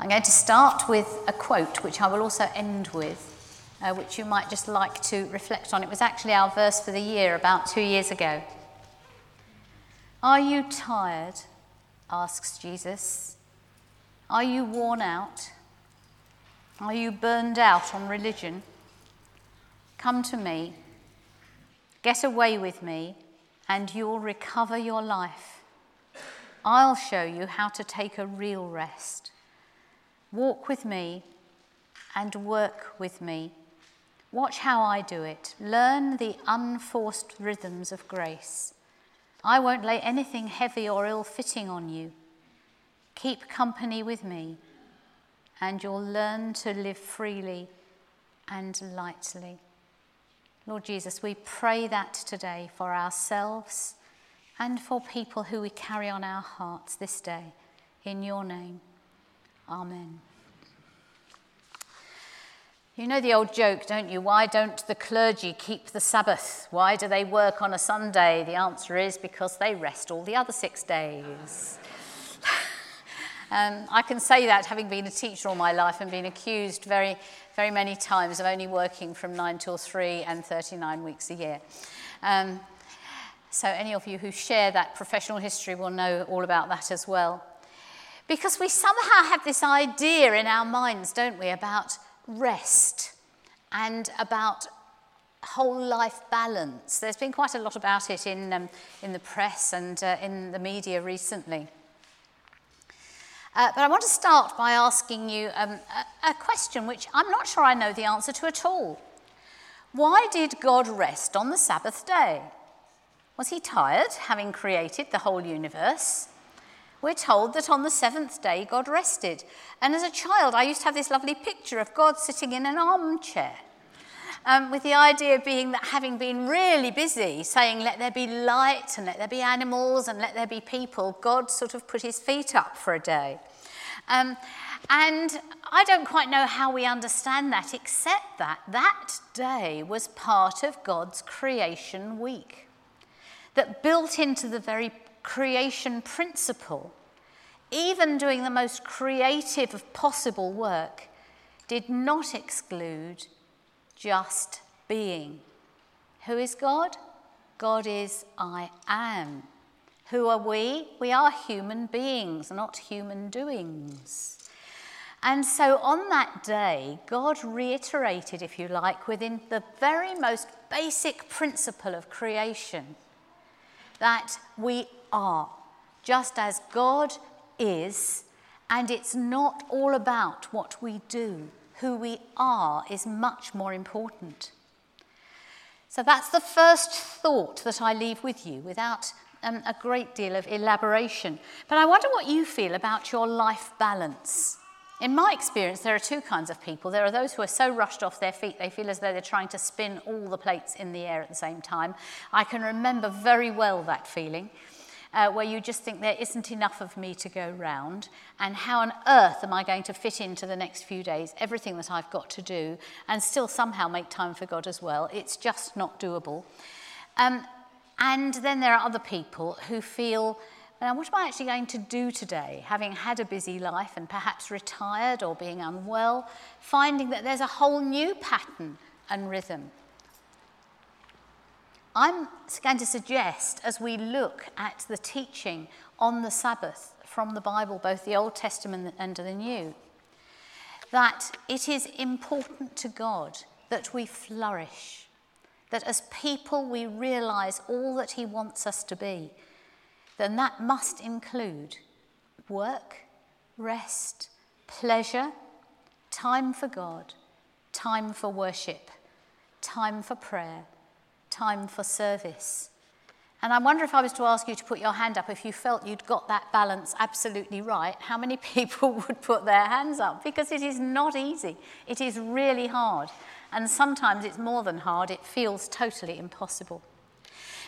I'm going to start with a quote, which I will also end with, uh, which you might just like to reflect on. It was actually our verse for the year about two years ago. Are you tired? asks Jesus. Are you worn out? Are you burned out on religion? Come to me. Get away with me, and you'll recover your life. I'll show you how to take a real rest. Walk with me and work with me. Watch how I do it. Learn the unforced rhythms of grace. I won't lay anything heavy or ill fitting on you. Keep company with me, and you'll learn to live freely and lightly. Lord Jesus, we pray that today for ourselves and for people who we carry on our hearts this day. In your name. Amen. You know the old joke, don't you? Why don't the clergy keep the Sabbath? Why do they work on a Sunday? The answer is because they rest all the other six days. um, I can say that having been a teacher all my life and been accused very, very many times of only working from 9 till 3 and 39 weeks a year. Um, so, any of you who share that professional history will know all about that as well. Because we somehow have this idea in our minds, don't we, about rest and about whole life balance. There's been quite a lot about it in, um, in the press and uh, in the media recently. Uh, but I want to start by asking you um, a, a question which I'm not sure I know the answer to at all. Why did God rest on the Sabbath day? Was he tired, having created the whole universe? We're told that on the seventh day God rested. And as a child, I used to have this lovely picture of God sitting in an armchair. Um, with the idea being that having been really busy, saying, let there be light and let there be animals and let there be people, God sort of put his feet up for a day. Um, and I don't quite know how we understand that, except that that day was part of God's creation week. That built into the very creation principle, even doing the most creative of possible work, did not exclude just being. Who is God? God is I am. Who are we? We are human beings, not human doings. And so on that day, God reiterated, if you like, within the very most basic principle of creation, that we are, just as God is, and it's not all about what we do. Who we are is much more important. So that's the first thought that I leave with you without um, a great deal of elaboration. But I wonder what you feel about your life balance. In my experience, there are two kinds of people. There are those who are so rushed off their feet they feel as though they're trying to spin all the plates in the air at the same time. I can remember very well that feeling. Uh, where you just think there isn't enough of me to go round, and how on earth am I going to fit into the next few days everything that I've got to do and still somehow make time for God as well? It's just not doable. Um, and then there are other people who feel now, what am I actually going to do today, having had a busy life and perhaps retired or being unwell, finding that there's a whole new pattern and rhythm? I'm going to suggest, as we look at the teaching on the Sabbath from the Bible, both the Old Testament and the New, that it is important to God that we flourish, that as people we realize all that He wants us to be then that must include work, rest, pleasure, time for God, time for worship, time for prayer, time for service. And I wonder if I was to ask you to put your hand up if you felt you'd got that balance absolutely right, how many people would put their hands up? Because it is not easy. It is really hard. And sometimes it's more than hard, it feels totally impossible.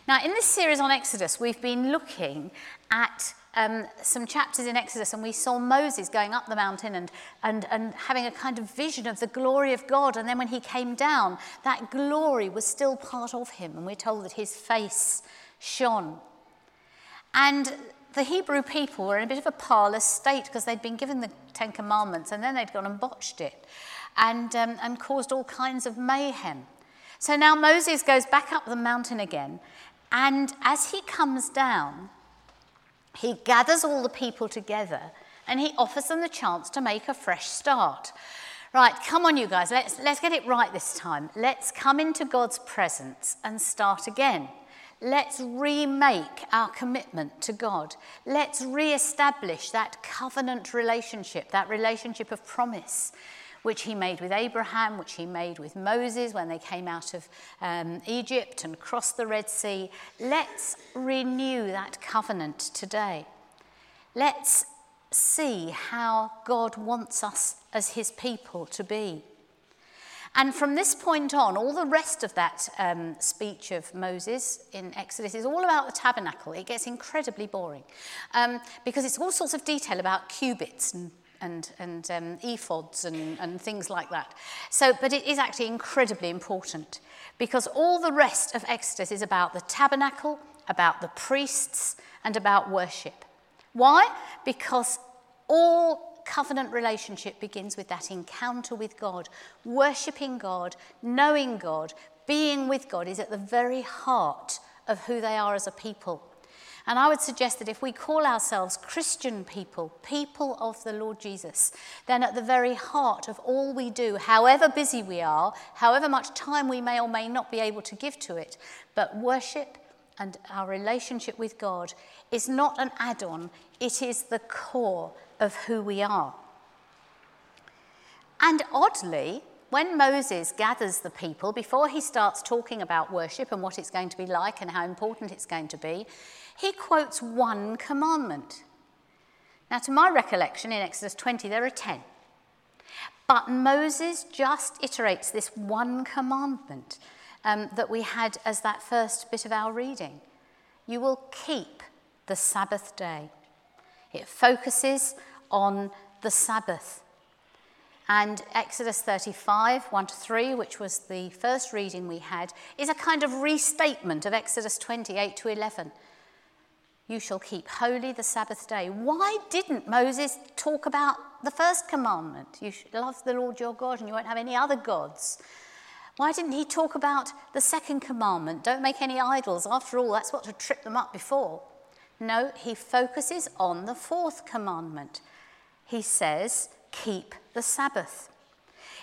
Now, in this series on Exodus, we've been looking at um, some chapters in Exodus, and we saw Moses going up the mountain and, and, and having a kind of vision of the glory of God. And then when he came down, that glory was still part of him, and we're told that his face shone. And the Hebrew people were in a bit of a parlous state because they'd been given the Ten Commandments and then they'd gone and botched it and, um, and caused all kinds of mayhem. So now Moses goes back up the mountain again, and as he comes down, he gathers all the people together and he offers them the chance to make a fresh start. Right, come on, you guys, let's, let's get it right this time. Let's come into God's presence and start again. Let's remake our commitment to God. Let's re-establish that covenant relationship, that relationship of promise, which he made with Abraham, which he made with Moses when they came out of um, Egypt and crossed the Red Sea. Let's renew that covenant today. Let's see how God wants us as his people to be. And from this point on, all the rest of that um, speech of Moses in Exodus is all about the tabernacle. It gets incredibly boring um, because it's all sorts of detail about cubits and and, and um, ephods and, and things like that. So, but it is actually incredibly important because all the rest of Exodus is about the tabernacle, about the priests, and about worship. Why? Because all covenant relationship begins with that encounter with God. Worshipping God, knowing God, being with God is at the very heart of who they are as a people. And I would suggest that if we call ourselves Christian people, people of the Lord Jesus, then at the very heart of all we do, however busy we are, however much time we may or may not be able to give to it, but worship and our relationship with God is not an add on, it is the core of who we are. And oddly, when Moses gathers the people, before he starts talking about worship and what it's going to be like and how important it's going to be, he quotes one commandment. Now, to my recollection, in Exodus 20, there are 10. But Moses just iterates this one commandment um, that we had as that first bit of our reading. You will keep the Sabbath day. It focuses on the Sabbath. And Exodus 35, 1 to 3, which was the first reading we had, is a kind of restatement of Exodus 28 to 11. You shall keep holy the Sabbath day. Why didn't Moses talk about the first commandment? You should love the Lord your God and you won't have any other gods. Why didn't he talk about the second commandment? Don't make any idols. After all, that's what had tripped them up before. No, he focuses on the fourth commandment. He says, keep the Sabbath.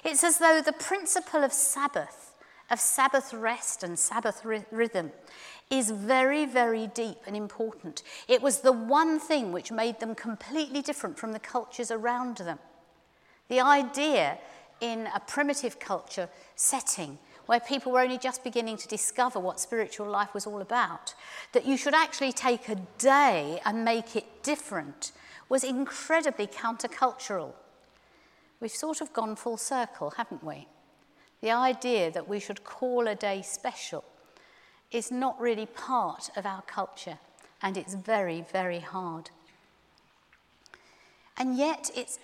It's as though the principle of Sabbath, of Sabbath rest and Sabbath rhythm, is very, very deep and important. It was the one thing which made them completely different from the cultures around them. The idea in a primitive culture setting where people were only just beginning to discover what spiritual life was all about, that you should actually take a day and make it different was incredibly countercultural. We've sort of gone full circle, haven't we? The idea that we should call a day special is not really part of our culture, and it's very, very hard. And yet, it's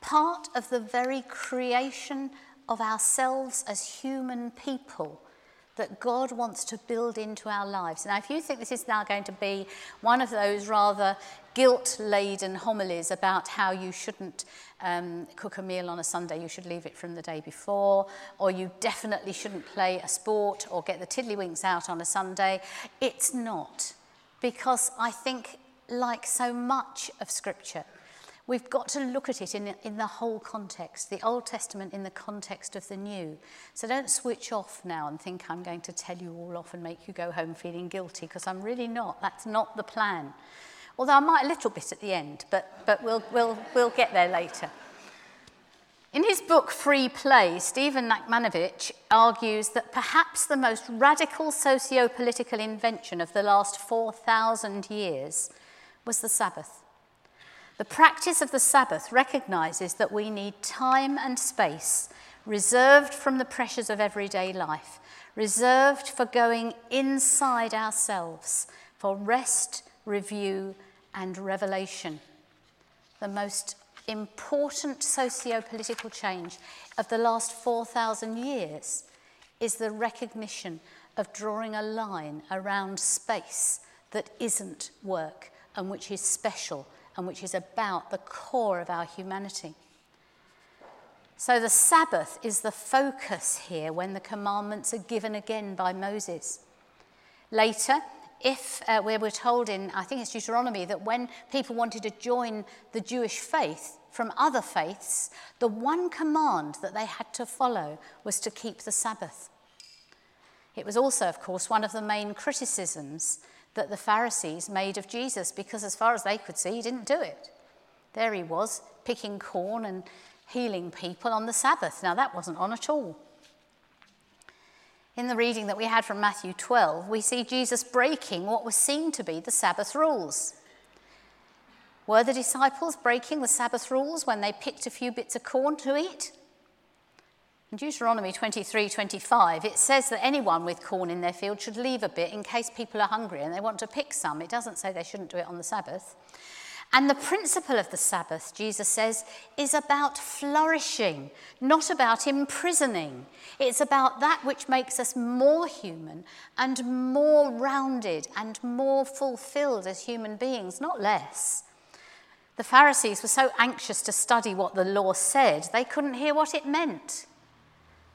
part of the very creation of ourselves as human people that God wants to build into our lives. Now, if you think this is now going to be one of those rather guilt laden homilies about how you shouldn't um, cook a meal on a Sunday, you should leave it from the day before, or you definitely shouldn't play a sport or get the tiddlywinks out on a Sunday, it's not. Because I think, like so much of Scripture, We've got to look at it in, in the whole context, the Old Testament in the context of the New. So don't switch off now and think I'm going to tell you all off and make you go home feeling guilty, because I'm really not. That's not the plan. Although I might a little bit at the end, but, but we'll, we'll, we'll get there later. In his book Free Play, Stephen Nachmanovitch argues that perhaps the most radical socio political invention of the last 4,000 years was the Sabbath. The practice of the Sabbath recognizes that we need time and space reserved from the pressures of everyday life, reserved for going inside ourselves, for rest, review, and revelation. The most important socio political change of the last 4,000 years is the recognition of drawing a line around space that isn't work and which is special and which is about the core of our humanity. So the Sabbath is the focus here when the commandments are given again by Moses. Later, if uh, we were told in, I think it's Deuteronomy, that when people wanted to join the Jewish faith from other faiths, the one command that they had to follow was to keep the Sabbath. It was also, of course, one of the main criticisms that the Pharisees made of Jesus because, as far as they could see, he didn't do it. There he was, picking corn and healing people on the Sabbath. Now, that wasn't on at all. In the reading that we had from Matthew 12, we see Jesus breaking what was seen to be the Sabbath rules. Were the disciples breaking the Sabbath rules when they picked a few bits of corn to eat? In Deuteronomy 23 25, it says that anyone with corn in their field should leave a bit in case people are hungry and they want to pick some. It doesn't say they shouldn't do it on the Sabbath. And the principle of the Sabbath, Jesus says, is about flourishing, not about imprisoning. It's about that which makes us more human and more rounded and more fulfilled as human beings, not less. The Pharisees were so anxious to study what the law said, they couldn't hear what it meant.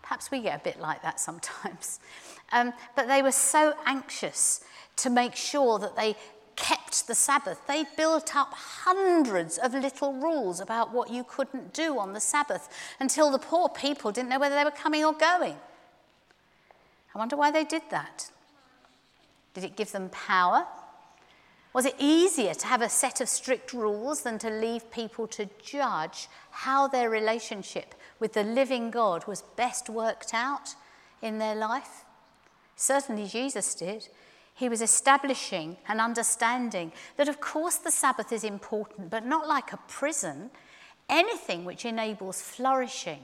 Perhaps we get a bit like that sometimes. Um, but they were so anxious to make sure that they kept the Sabbath. They built up hundreds of little rules about what you couldn't do on the Sabbath until the poor people didn't know whether they were coming or going. I wonder why they did that. Did it give them power? Was it easier to have a set of strict rules than to leave people to judge how their relationship with the living God was best worked out in their life? Certainly, Jesus did. He was establishing an understanding that, of course, the Sabbath is important, but not like a prison. Anything which enables flourishing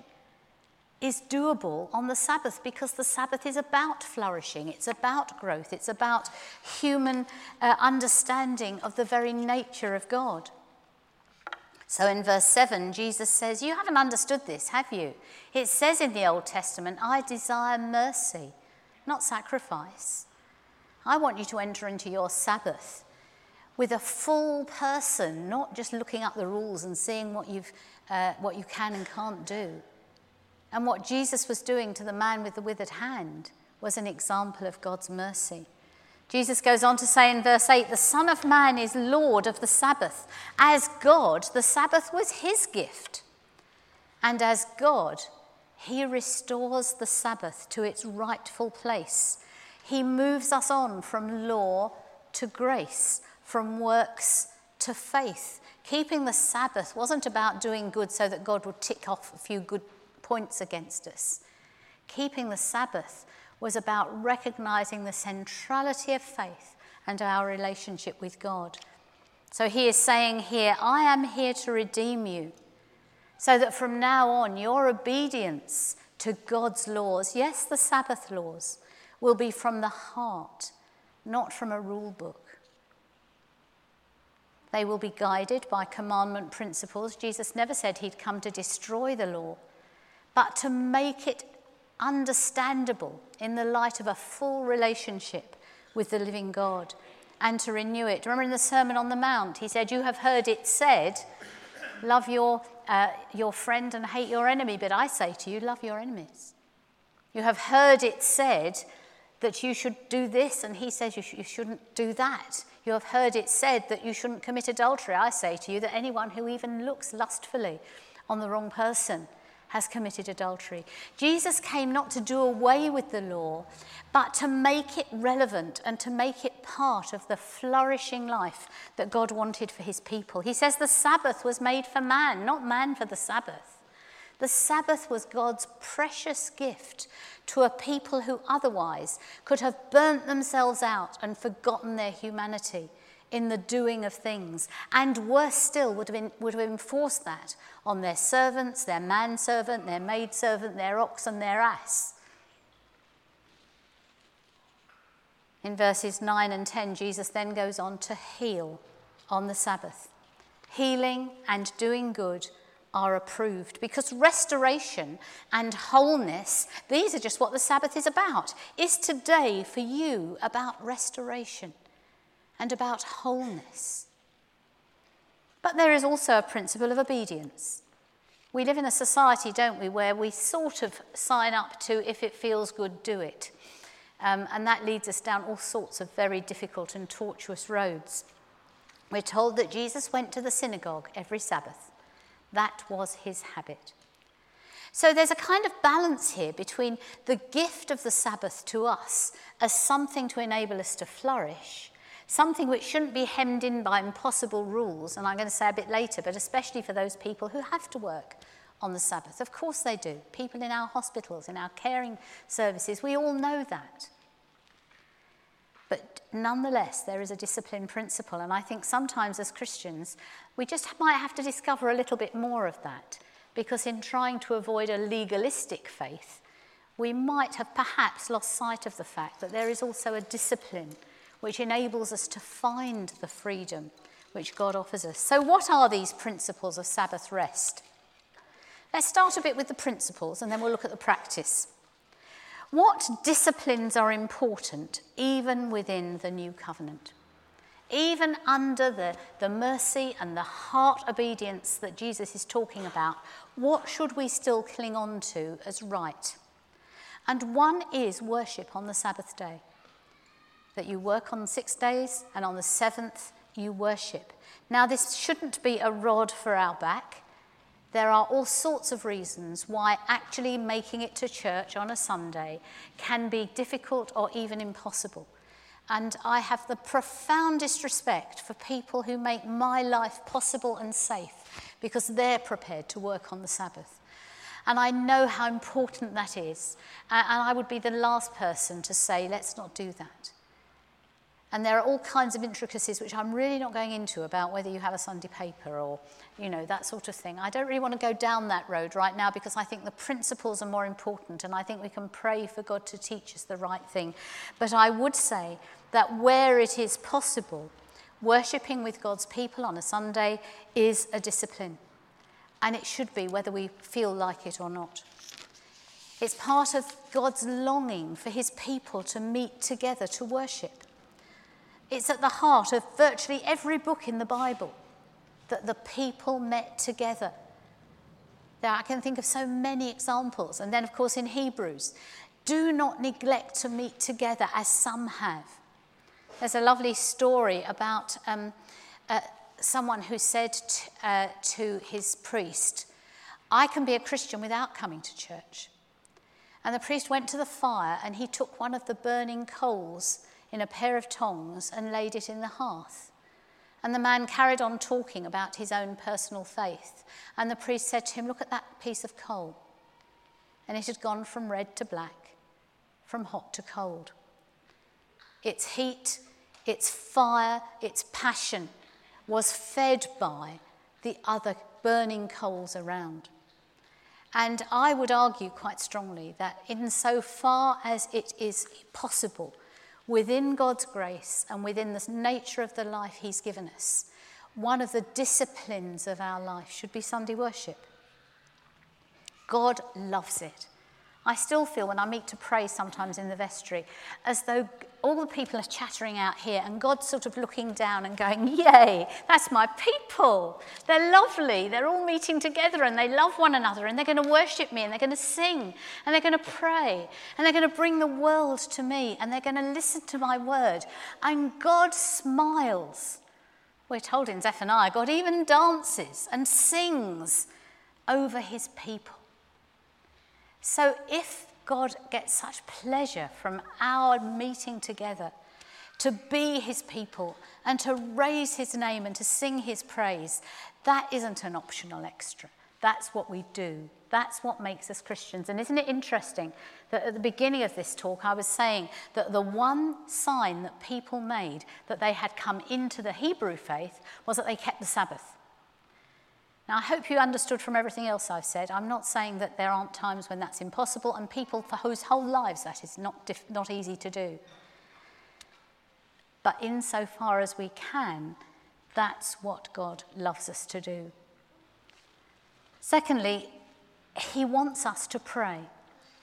is doable on the Sabbath because the Sabbath is about flourishing, it's about growth, it's about human uh, understanding of the very nature of God. So in verse 7, Jesus says, You haven't understood this, have you? It says in the Old Testament, I desire mercy, not sacrifice. I want you to enter into your Sabbath with a full person, not just looking up the rules and seeing what, you've, uh, what you can and can't do. And what Jesus was doing to the man with the withered hand was an example of God's mercy. Jesus goes on to say in verse 8, The Son of Man is Lord of the Sabbath. As God, the Sabbath was his gift. And as God, he restores the Sabbath to its rightful place. He moves us on from law to grace, from works to faith. Keeping the Sabbath wasn't about doing good so that God would tick off a few good points against us. Keeping the Sabbath was about recognizing the centrality of faith and our relationship with God. So he is saying here, I am here to redeem you, so that from now on your obedience to God's laws, yes, the Sabbath laws, will be from the heart, not from a rule book. They will be guided by commandment principles. Jesus never said he'd come to destroy the law, but to make it understandable in the light of a full relationship with the living God and to renew it. Remember in the Sermon on the Mount, he said, You have heard it said, love your, uh, your friend and hate your enemy, but I say to you, love your enemies. You have heard it said that you should do this, and he says you, sh- you shouldn't do that. You have heard it said that you shouldn't commit adultery. I say to you that anyone who even looks lustfully on the wrong person has committed adultery. Jesus came not to do away with the law, but to make it relevant and to make it part of the flourishing life that God wanted for his people. He says the Sabbath was made for man, not man for the Sabbath. The Sabbath was God's precious gift to a people who otherwise could have burnt themselves out and forgotten their humanity in the doing of things, and worse still, would have, would have enforced that on their servants, their manservant, their maidservant, their ox, and their ass. In verses 9 and 10, Jesus then goes on to heal on the Sabbath. Healing and doing good are approved because restoration and wholeness, these are just what the Sabbath is about. Is today for you about restoration? and about wholeness. But there is also a principle of obedience. We live in a society, don't we, where we sort of sign up to if it feels good, do it. Um, and that leads us down all sorts of very difficult and tortuous roads. We're told that Jesus went to the synagogue every Sabbath. That was his habit. So there's a kind of balance here between the gift of the Sabbath to us as something to enable us to flourish, something which shouldn't be hemmed in by impossible rules, and I'm going to say a bit later, but especially for those people who have to work on the Sabbath. Of course they do. People in our hospitals, in our caring services, we all know that. Nonetheless, there is a discipline principle, and I think sometimes as Christians, we just might have to discover a little bit more of that, because in trying to avoid a legalistic faith, we might have perhaps lost sight of the fact that there is also a discipline which enables us to find the freedom which God offers us. So, what are these principles of Sabbath rest? Let's start a bit with the principles and then we'll look at the practice. What disciplines are important even within the new covenant? Even under the, the mercy and the heart obedience that Jesus is talking about, what should we still cling on to as right? And one is worship on the Sabbath day. That you work on six days and on the seventh you worship. Now, this shouldn't be a rod for our back. There are all sorts of reasons why actually making it to church on a Sunday can be difficult or even impossible. And I have the profoundest respect for people who make my life possible and safe because they're prepared to work on the Sabbath. And I know how important that is. And I would be the last person to say, let's not do that. And there are all kinds of intricacies which I'm really not going into about whether you have a Sunday paper or, you know, that sort of thing. I don't really want to go down that road right now because I think the principles are more important and I think we can pray for God to teach us the right thing. But I would say that where it is possible, worshipping with God's people on a Sunday is a discipline. And it should be whether we feel like it or not. It's part of God's longing for his people to meet together to worship. It's at the heart of virtually every book in the Bible that the people met together. There, I can think of so many examples. And then, of course, in Hebrews, do not neglect to meet together as some have. There's a lovely story about um, uh, someone who said t- uh, to his priest, I can be a Christian without coming to church. And the priest went to the fire and he took one of the burning coals in a pair of tongs and laid it in the hearth. And the man carried on talking about his own personal faith. And the priest said to him, Look at that piece of coal. And it had gone from red to black, from hot to cold. Its heat, its fire, its passion was fed by the other burning coals around. And I would argue quite strongly that, insofar as it is possible within God's grace and within the nature of the life He's given us, one of the disciplines of our life should be Sunday worship. God loves it. I still feel when I meet to pray sometimes in the vestry as though all the people are chattering out here and God's sort of looking down and going, Yay, that's my people. They're lovely. They're all meeting together and they love one another and they're going to worship me and they're going to sing and they're going to pray and they're going to bring the world to me and they're going to listen to my word. And God smiles. We're told in Zephaniah, God even dances and sings over his people. So if God gets such pleasure from our meeting together to be his people and to raise his name and to sing his praise, that isn't an optional extra. That's what we do. That's what makes us Christians. And isn't it interesting that at the beginning of this talk, I was saying that the one sign that people made that they had come into the Hebrew faith was that they kept the Sabbath. Now, I hope you understood from everything else I've said. I'm not saying that there aren't times when that's impossible and people for whose whole lives that is not, not easy to do. But insofar as we can, that's what God loves us to do. Secondly, He wants us to pray,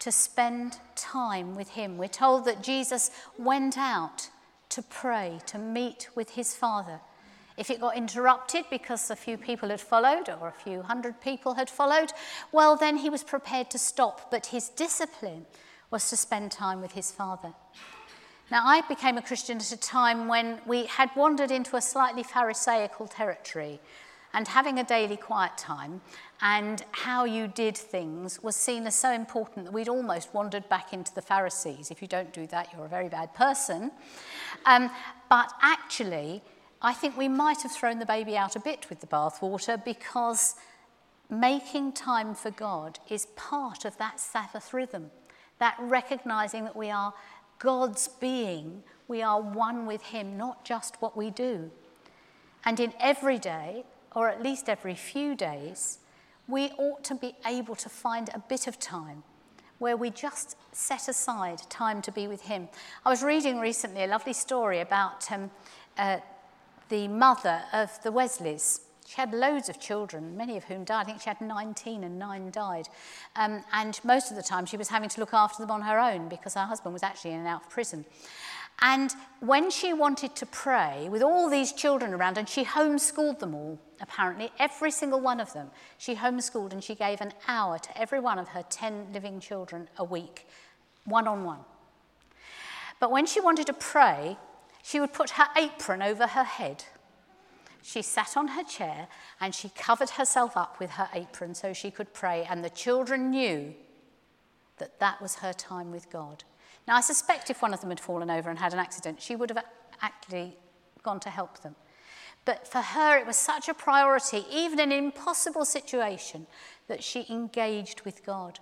to spend time with Him. We're told that Jesus went out to pray, to meet with His Father If it got interrupted because a few people had followed or a few hundred people had followed, well, then he was prepared to stop. But his discipline was to spend time with his father. Now, I became a Christian at a time when we had wandered into a slightly Pharisaical territory, and having a daily quiet time and how you did things was seen as so important that we'd almost wandered back into the Pharisees. If you don't do that, you're a very bad person. Um, but actually, I think we might have thrown the baby out a bit with the bathwater because making time for God is part of that Sabbath rhythm, that recognizing that we are God's being, we are one with Him, not just what we do. And in every day, or at least every few days, we ought to be able to find a bit of time where we just set aside time to be with Him. I was reading recently a lovely story about um, uh, the mother of the Wesleys. She had loads of children, many of whom died. I think she had 19 and nine died. Um, and most of the time she was having to look after them on her own because her husband was actually in and out of prison. And when she wanted to pray with all these children around, and she homeschooled them all, apparently, every single one of them, she homeschooled and she gave an hour to every one of her 10 living children a week, one on one. But when she wanted to pray, she would put her apron over her head. She sat on her chair and she covered herself up with her apron so she could pray, and the children knew that that was her time with God. Now, I suspect if one of them had fallen over and had an accident, she would have actually gone to help them. But for her, it was such a priority, even in an impossible situation, that she engaged with God.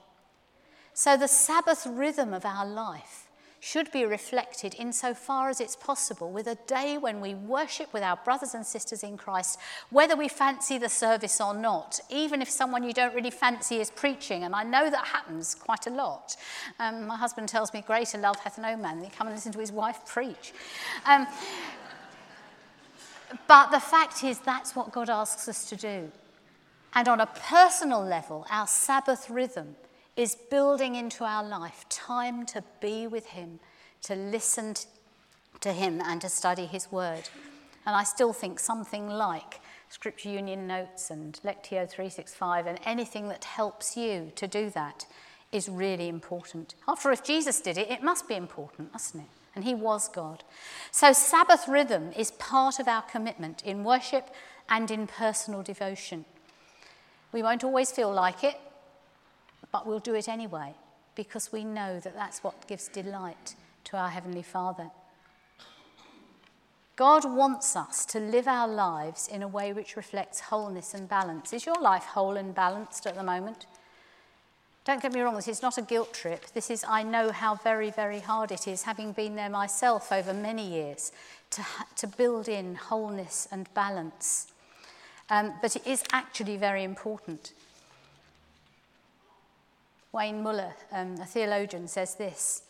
So the Sabbath rhythm of our life should be reflected insofar as it's possible with a day when we worship with our brothers and sisters in Christ, whether we fancy the service or not, even if someone you don't really fancy is preaching. And I know that happens quite a lot. Um, my husband tells me, Greater love hath no man. And he come and listen to his wife preach. Um, but the fact is, that's what God asks us to do. And on a personal level, our Sabbath rhythm is building into our life time to be with Him, to listen to Him, and to study His Word. And I still think something like Scripture Union Notes and Lectio 365 and anything that helps you to do that is really important. After if Jesus did it, it must be important, mustn't it? And he was God. So, Sabbath rhythm is part of our commitment in worship and in personal devotion. We won't always feel like it, but we'll do it anyway because we know that that's what gives delight to our Heavenly Father. God wants us to live our lives in a way which reflects wholeness and balance. Is your life whole and balanced at the moment? Don't get me wrong, this is not a guilt trip. This is, I know how very, very hard it is, having been there myself over many years, to, to build in wholeness and balance. Um, but it is actually very important. Wayne Muller, um, a theologian, says this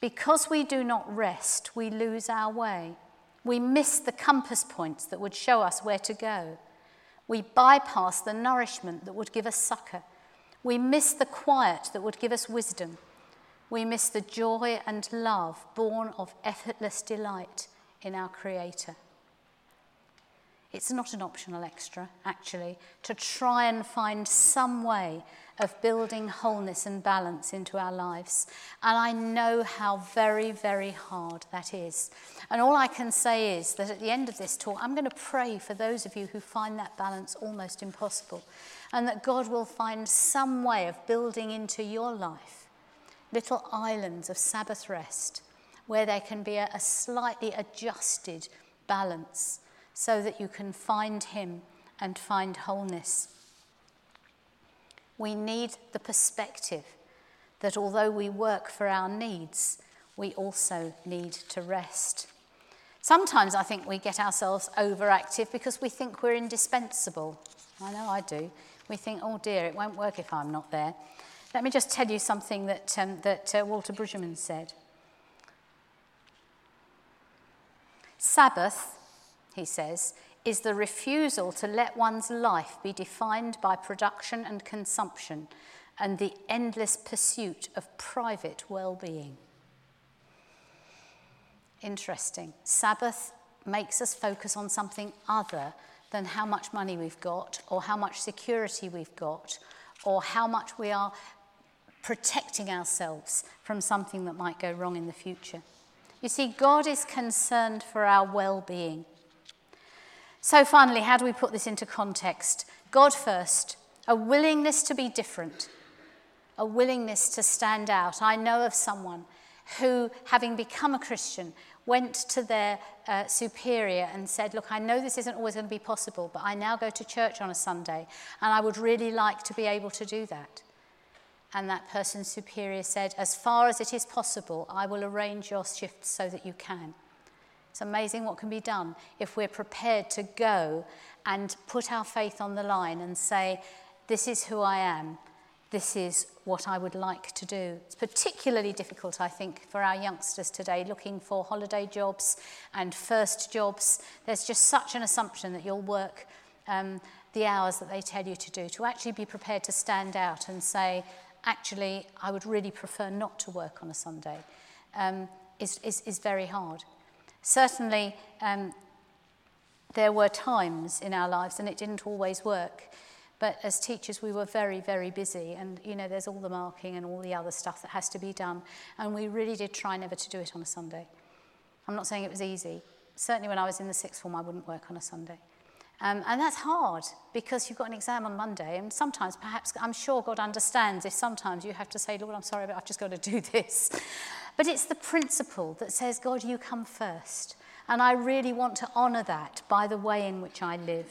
Because we do not rest, we lose our way. We miss the compass points that would show us where to go. We bypass the nourishment that would give us succor. We miss the quiet that would give us wisdom. We miss the joy and love born of effortless delight in our Creator. It's not an optional extra, actually, to try and find some way of building wholeness and balance into our lives. And I know how very, very hard that is. And all I can say is that at the end of this talk, I'm going to pray for those of you who find that balance almost impossible, and that God will find some way of building into your life little islands of Sabbath rest where there can be a, a slightly adjusted balance so that you can find Him and find wholeness. We need the perspective that although we work for our needs, we also need to rest. Sometimes I think we get ourselves overactive because we think we're indispensable. I know I do. We think, oh dear, it won't work if I'm not there. Let me just tell you something that, um, that uh, Walter Brueggemann said. Sabbath, he says, is the refusal to let one's life be defined by production and consumption and the endless pursuit of private well being. Interesting. Sabbath makes us focus on something other than how much money we've got or how much security we've got or how much we are protecting ourselves from something that might go wrong in the future. You see, God is concerned for our well being. So, finally, how do we put this into context? God first, a willingness to be different, a willingness to stand out. I know of someone who, having become a Christian, went to their uh, superior and said, Look, I know this isn't always going to be possible, but I now go to church on a Sunday, and I would really like to be able to do that. And that person's superior said, As far as it is possible, I will arrange your shifts so that you can. It's amazing what can be done if we're prepared to go and put our faith on the line and say, This is who I am. This is what I would like to do. It's particularly difficult, I think, for our youngsters today looking for holiday jobs and first jobs. There's just such an assumption that you'll work um, the hours that they tell you to do, to actually be prepared to stand out and say, actually, I would really prefer not to work on a Sunday, um, is, is, is very hard. Certainly, um, there were times in our lives, and it didn't always work. But as teachers, we were very, very busy. And, you know, there's all the marking and all the other stuff that has to be done. And we really did try never to do it on a Sunday. I'm not saying it was easy. Certainly, when I was in the sixth form, I wouldn't work on a Sunday. Um, and that's hard because you've got an exam on Monday. And sometimes, perhaps, I'm sure God understands if sometimes you have to say, Lord, I'm sorry, but I've just got to do this. But it's the principle that says, God, you come first. And I really want to honour that by the way in which I live.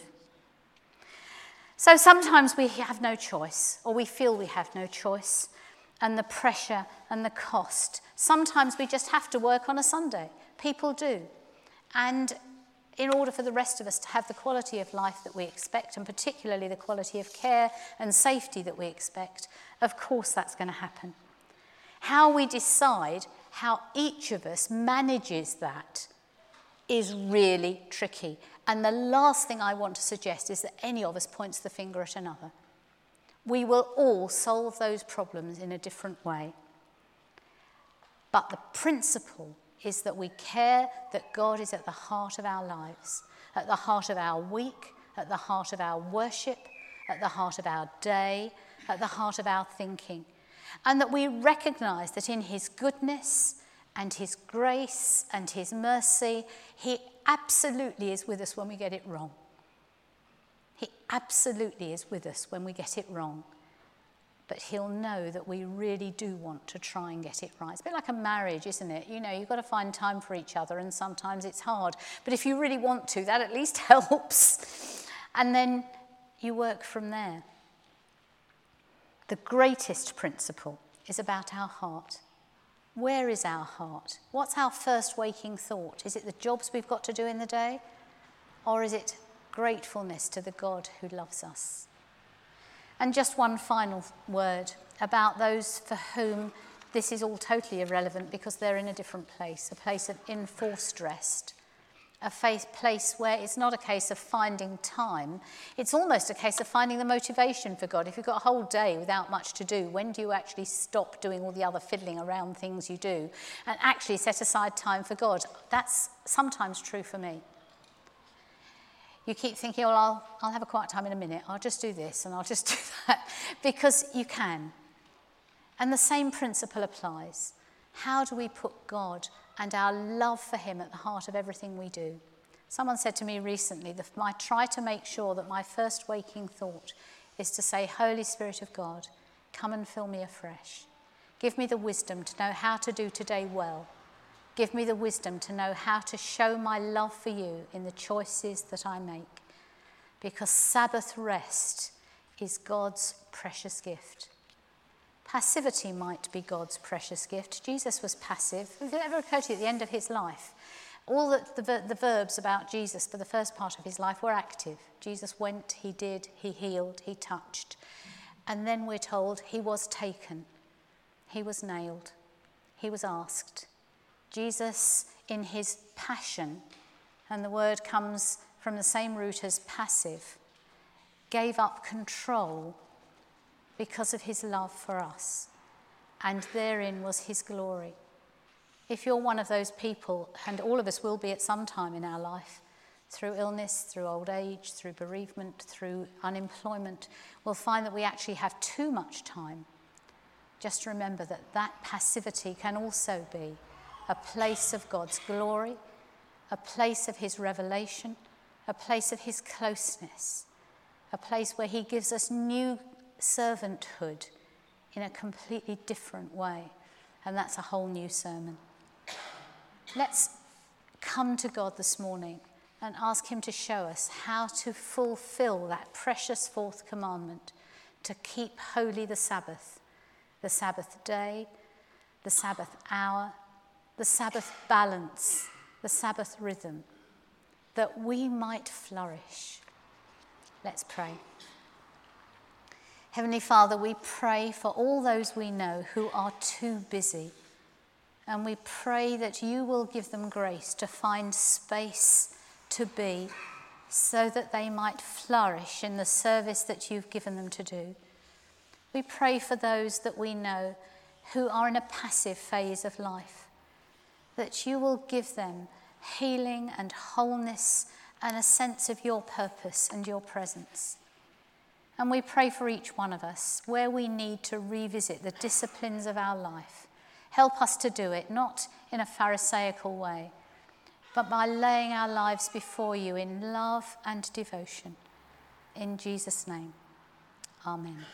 So sometimes we have no choice, or we feel we have no choice, and the pressure and the cost. Sometimes we just have to work on a Sunday. People do. And in order for the rest of us to have the quality of life that we expect, and particularly the quality of care and safety that we expect, of course that's going to happen. How we decide how each of us manages that is really tricky. And the last thing I want to suggest is that any of us points the finger at another. We will all solve those problems in a different way. But the principle is that we care that God is at the heart of our lives, at the heart of our week, at the heart of our worship, at the heart of our day, at the heart of our thinking. And that we recognize that in His goodness and His grace and His mercy, He absolutely is with us when we get it wrong. He absolutely is with us when we get it wrong but he'll know that we really do want to try and get it right. It's a bit like a marriage, isn't it? You know, you've got to find time for each other, and sometimes it's hard. But if you really want to, that at least helps. And then you work from there. The greatest principle is about our heart. Where is our heart? What's our first waking thought? Is it the jobs we've got to do in the day? Or is it gratefulness to the God who loves us? And just one final word about those for whom this is all totally irrelevant because they're in a different place, a place of enforced rest, a faith place where it's not a case of finding time, it's almost a case of finding the motivation for God. If you've got a whole day without much to do, when do you actually stop doing all the other fiddling around things you do and actually set aside time for God? That's sometimes true for me. You keep thinking, well, I'll, I'll have a quiet time in a minute. I'll just do this and I'll just do that because you can. And the same principle applies. How do we put God and our love for Him at the heart of everything we do? Someone said to me recently that I try to make sure that my first waking thought is to say, Holy Spirit of God, come and fill me afresh. Give me the wisdom to know how to do today well Give me the wisdom to know how to show my love for you in the choices that I make. Because Sabbath rest is God's precious gift. Passivity might be God's precious gift. Jesus was passive. If it ever occurred to you at the end of his life, all the, the, the, verbs about Jesus for the first part of his life were active. Jesus went, he did, he healed, he touched. And then we're told he was taken, he was nailed, he was asked, Jesus, in his passion, and the word comes from the same root as passive, gave up control because of his love for us. And therein was his glory. If you're one of those people, and all of us will be at some time in our life, through illness, through old age, through bereavement, through unemployment, we'll find that we actually have too much time. Just remember that that passivity can also be a place of God's glory, a place of His revelation, a place of His closeness, a place where He gives us new servanthood in a completely different way. And that's a whole new sermon. Let's come to God this morning and ask Him to show us how to fulfill that precious fourth commandment to keep holy the Sabbath, the Sabbath day, the Sabbath hour, the Sabbath balance, the Sabbath rhythm, that we might flourish. Let's pray. Heavenly Father, we pray for all those we know who are too busy. And we pray that you will give them grace to find space to be so that they might flourish in the service that you've given them to do. We pray for those that we know who are in a passive phase of life, that you will give them healing and wholeness and a sense of your purpose and your presence. And we pray for each one of us where we need to revisit the disciplines of our life. Help us to do it, not in a Pharisaical way, but by laying our lives before you in love and devotion. In Jesus' name, amen.